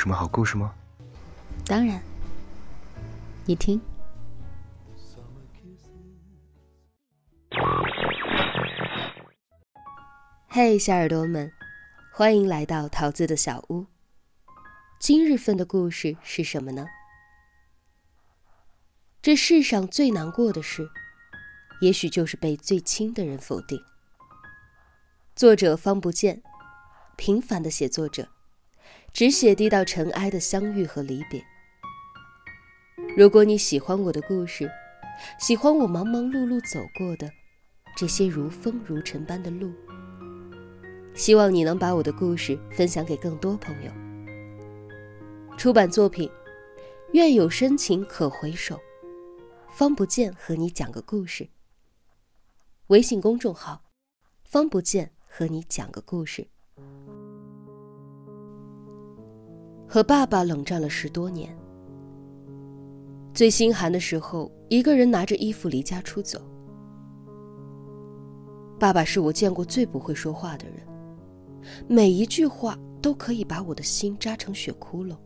什么好故事吗？当然，你听。嘿，小耳朵们，欢迎来到桃子的小屋。今日份的故事是什么呢？这世上最难过的事，也许就是被最亲的人否定。作者方不见，平凡的写作者，只写低到尘埃的相遇和离别。如果你喜欢我的故事，喜欢我忙忙碌碌走过的这些如风如尘般的路，希望你能把我的故事分享给更多朋友。出版作品：愿有深情可回首，方不见和你讲个故事。微信公众号：方不见。和你讲个故事。和爸爸冷战了十多年，最心寒的时候，一个人拿着衣服离家出走。爸爸是我见过最不会说话的人，每一句话都可以把我的心扎成血窟窿。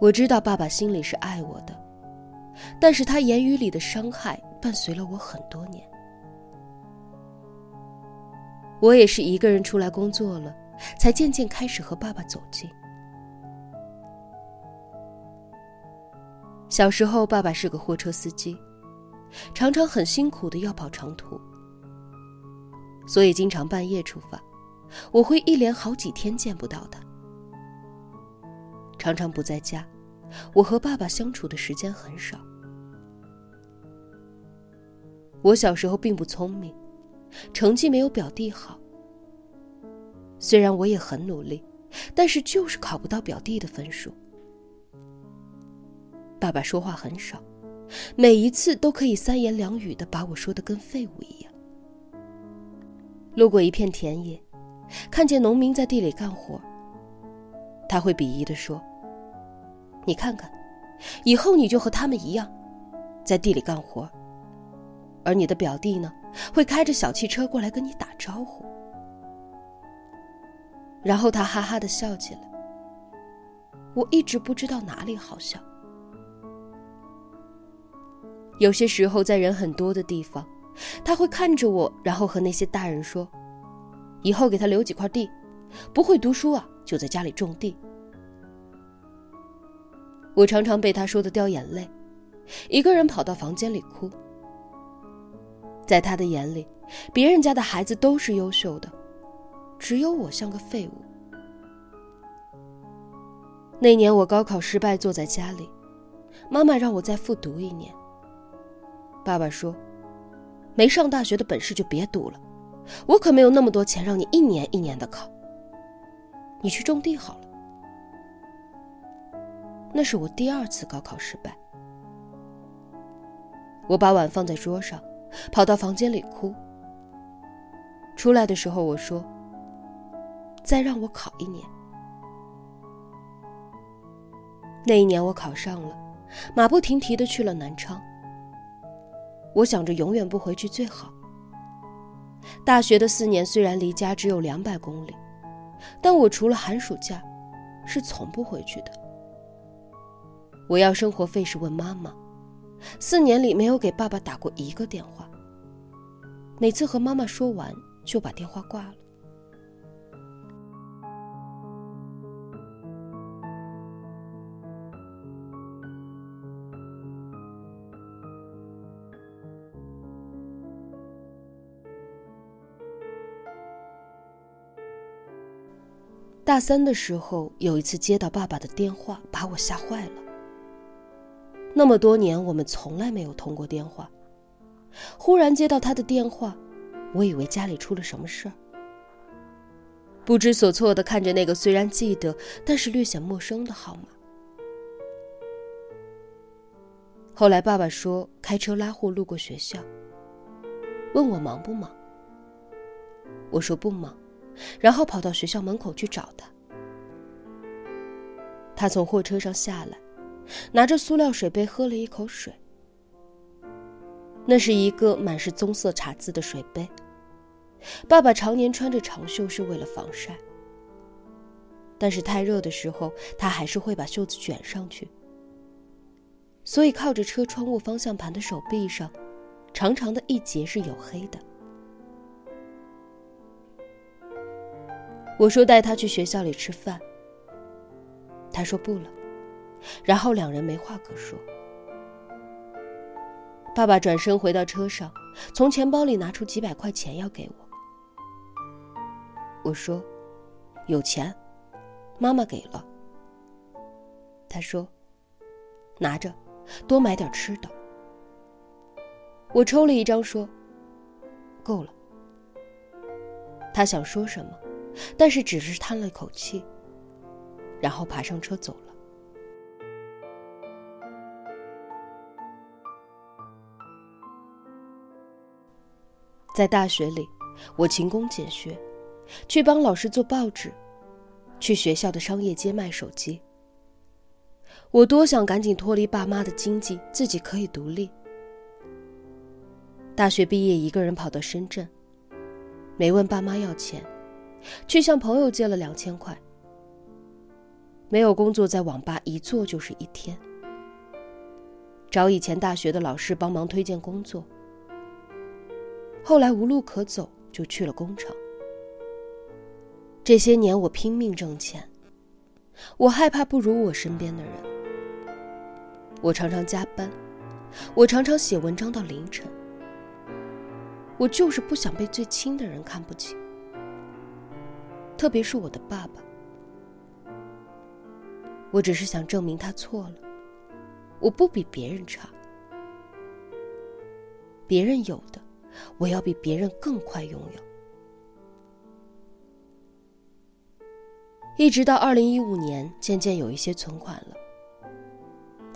我知道爸爸心里是爱我的，但是他言语里的伤害伴随了我很多年。我也是一个人出来工作了，才渐渐开始和爸爸走近。小时候，爸爸是个货车司机，常常很辛苦的要跑长途，所以经常半夜出发，我会一连好几天见不到他。常常不在家，我和爸爸相处的时间很少。我小时候并不聪明。成绩没有表弟好。虽然我也很努力，但是就是考不到表弟的分数。爸爸说话很少，每一次都可以三言两语的把我说的跟废物一样。路过一片田野，看见农民在地里干活，他会鄙夷的说：“你看看，以后你就和他们一样，在地里干活。而你的表弟呢？”会开着小汽车过来跟你打招呼，然后他哈哈的笑起来。我一直不知道哪里好笑。有些时候在人很多的地方，他会看着我，然后和那些大人说：“以后给他留几块地，不会读书啊，就在家里种地。”我常常被他说的掉眼泪，一个人跑到房间里哭。在他的眼里，别人家的孩子都是优秀的，只有我像个废物。那年我高考失败，坐在家里，妈妈让我再复读一年。爸爸说：“没上大学的本事就别读了，我可没有那么多钱让你一年一年的考。你去种地好了。”那是我第二次高考失败。我把碗放在桌上。跑到房间里哭。出来的时候，我说：“再让我考一年。”那一年我考上了，马不停蹄的去了南昌。我想着永远不回去最好。大学的四年虽然离家只有两百公里，但我除了寒暑假，是从不回去的。我要生活费时问妈妈。四年里没有给爸爸打过一个电话。每次和妈妈说完，就把电话挂了。大三的时候，有一次接到爸爸的电话，把我吓坏了。那么多年，我们从来没有通过电话。忽然接到他的电话，我以为家里出了什么事儿，不知所措的看着那个虽然记得，但是略显陌生的号码。后来爸爸说开车拉货路过学校，问我忙不忙。我说不忙，然后跑到学校门口去找他。他从货车上下来。拿着塑料水杯喝了一口水，那是一个满是棕色茶渍的水杯。爸爸常年穿着长袖是为了防晒。但是太热的时候，他还是会把袖子卷上去。所以靠着车窗握方向盘的手臂上，长长的一截是黝黑的。我说带他去学校里吃饭，他说不了，然后两人没话可说。爸爸转身回到车上，从钱包里拿出几百块钱要给我。我说：“有钱，妈妈给了。”他说：“拿着，多买点吃的。”我抽了一张说：“够了。”他想说什么，但是只是叹了口气，然后爬上车走了。在大学里，我勤工俭学，去帮老师做报纸，去学校的商业街卖手机。我多想赶紧脱离爸妈的经济，自己可以独立。大学毕业，一个人跑到深圳，没问爸妈要钱，去向朋友借了两千块。没有工作，在网吧一坐就是一天，找以前大学的老师帮忙推荐工作。后来无路可走，就去了工厂。这些年我拼命挣钱，我害怕不如我身边的人。我常常加班，我常常写文章到凌晨。我就是不想被最亲的人看不起，特别是我的爸爸。我只是想证明他错了，我不比别人差，别人有的。我要比别人更快拥有。一直到二零一五年，渐渐有一些存款了，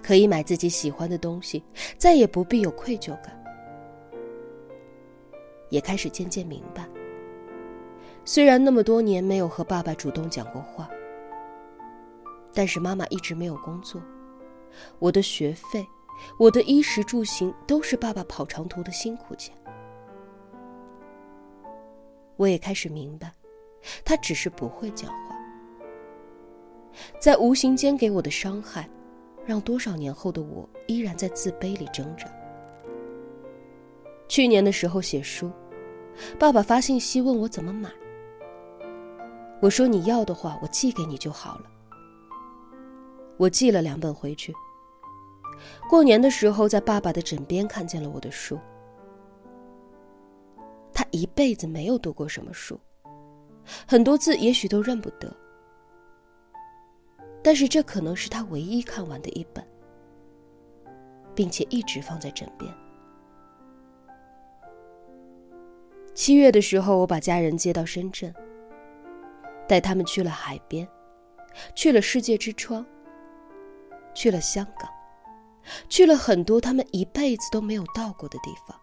可以买自己喜欢的东西，再也不必有愧疚感。也开始渐渐明白，虽然那么多年没有和爸爸主动讲过话，但是妈妈一直没有工作，我的学费、我的衣食住行都是爸爸跑长途的辛苦钱。我也开始明白，他只是不会讲话，在无形间给我的伤害，让多少年后的我依然在自卑里挣扎。去年的时候写书，爸爸发信息问我怎么买，我说你要的话，我寄给你就好了。我寄了两本回去。过年的时候，在爸爸的枕边看见了我的书。他一辈子没有读过什么书，很多字也许都认不得，但是这可能是他唯一看完的一本，并且一直放在枕边。七月的时候，我把家人接到深圳，带他们去了海边，去了世界之窗，去了香港，去了很多他们一辈子都没有到过的地方。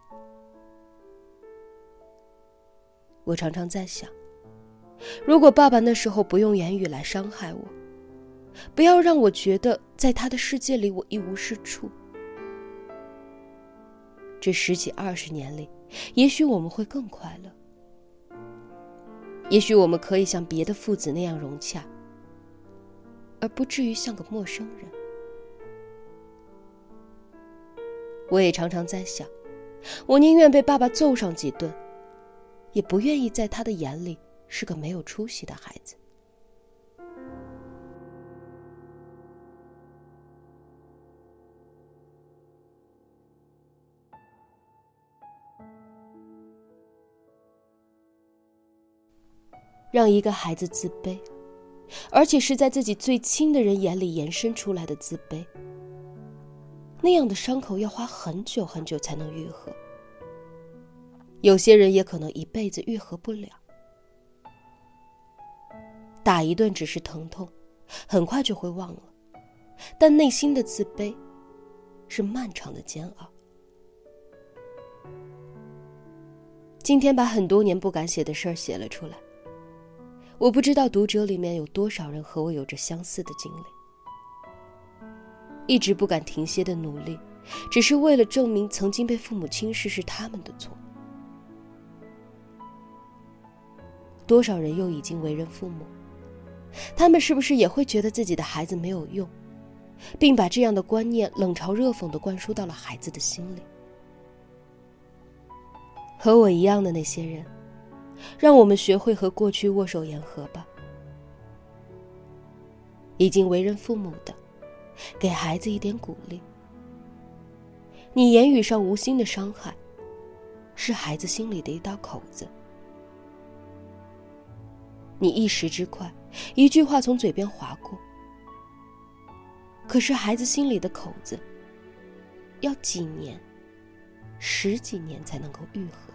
我常常在想，如果爸爸那时候不用言语来伤害我，不要让我觉得在他的世界里我一无是处，这十几二十年里，也许我们会更快乐。也许我们可以像别的父子那样融洽，而不至于像个陌生人。我也常常在想，我宁愿被爸爸揍上几顿。也不愿意在他的眼里是个没有出息的孩子。让一个孩子自卑，而且是在自己最亲的人眼里延伸出来的自卑，那样的伤口要花很久很久才能愈合。有些人也可能一辈子愈合不了，打一顿只是疼痛，很快就会忘了，但内心的自卑是漫长的煎熬。今天把很多年不敢写的事儿写了出来，我不知道读者里面有多少人和我有着相似的经历，一直不敢停歇的努力，只是为了证明曾经被父母轻视是他们的错。多少人又已经为人父母，他们是不是也会觉得自己的孩子没有用，并把这样的观念冷嘲热讽的灌输到了孩子的心里？和我一样的那些人，让我们学会和过去握手言和吧。已经为人父母的，给孩子一点鼓励。你言语上无心的伤害，是孩子心里的一道口子。你一时之快，一句话从嘴边划过，可是孩子心里的口子，要几年、十几年才能够愈合。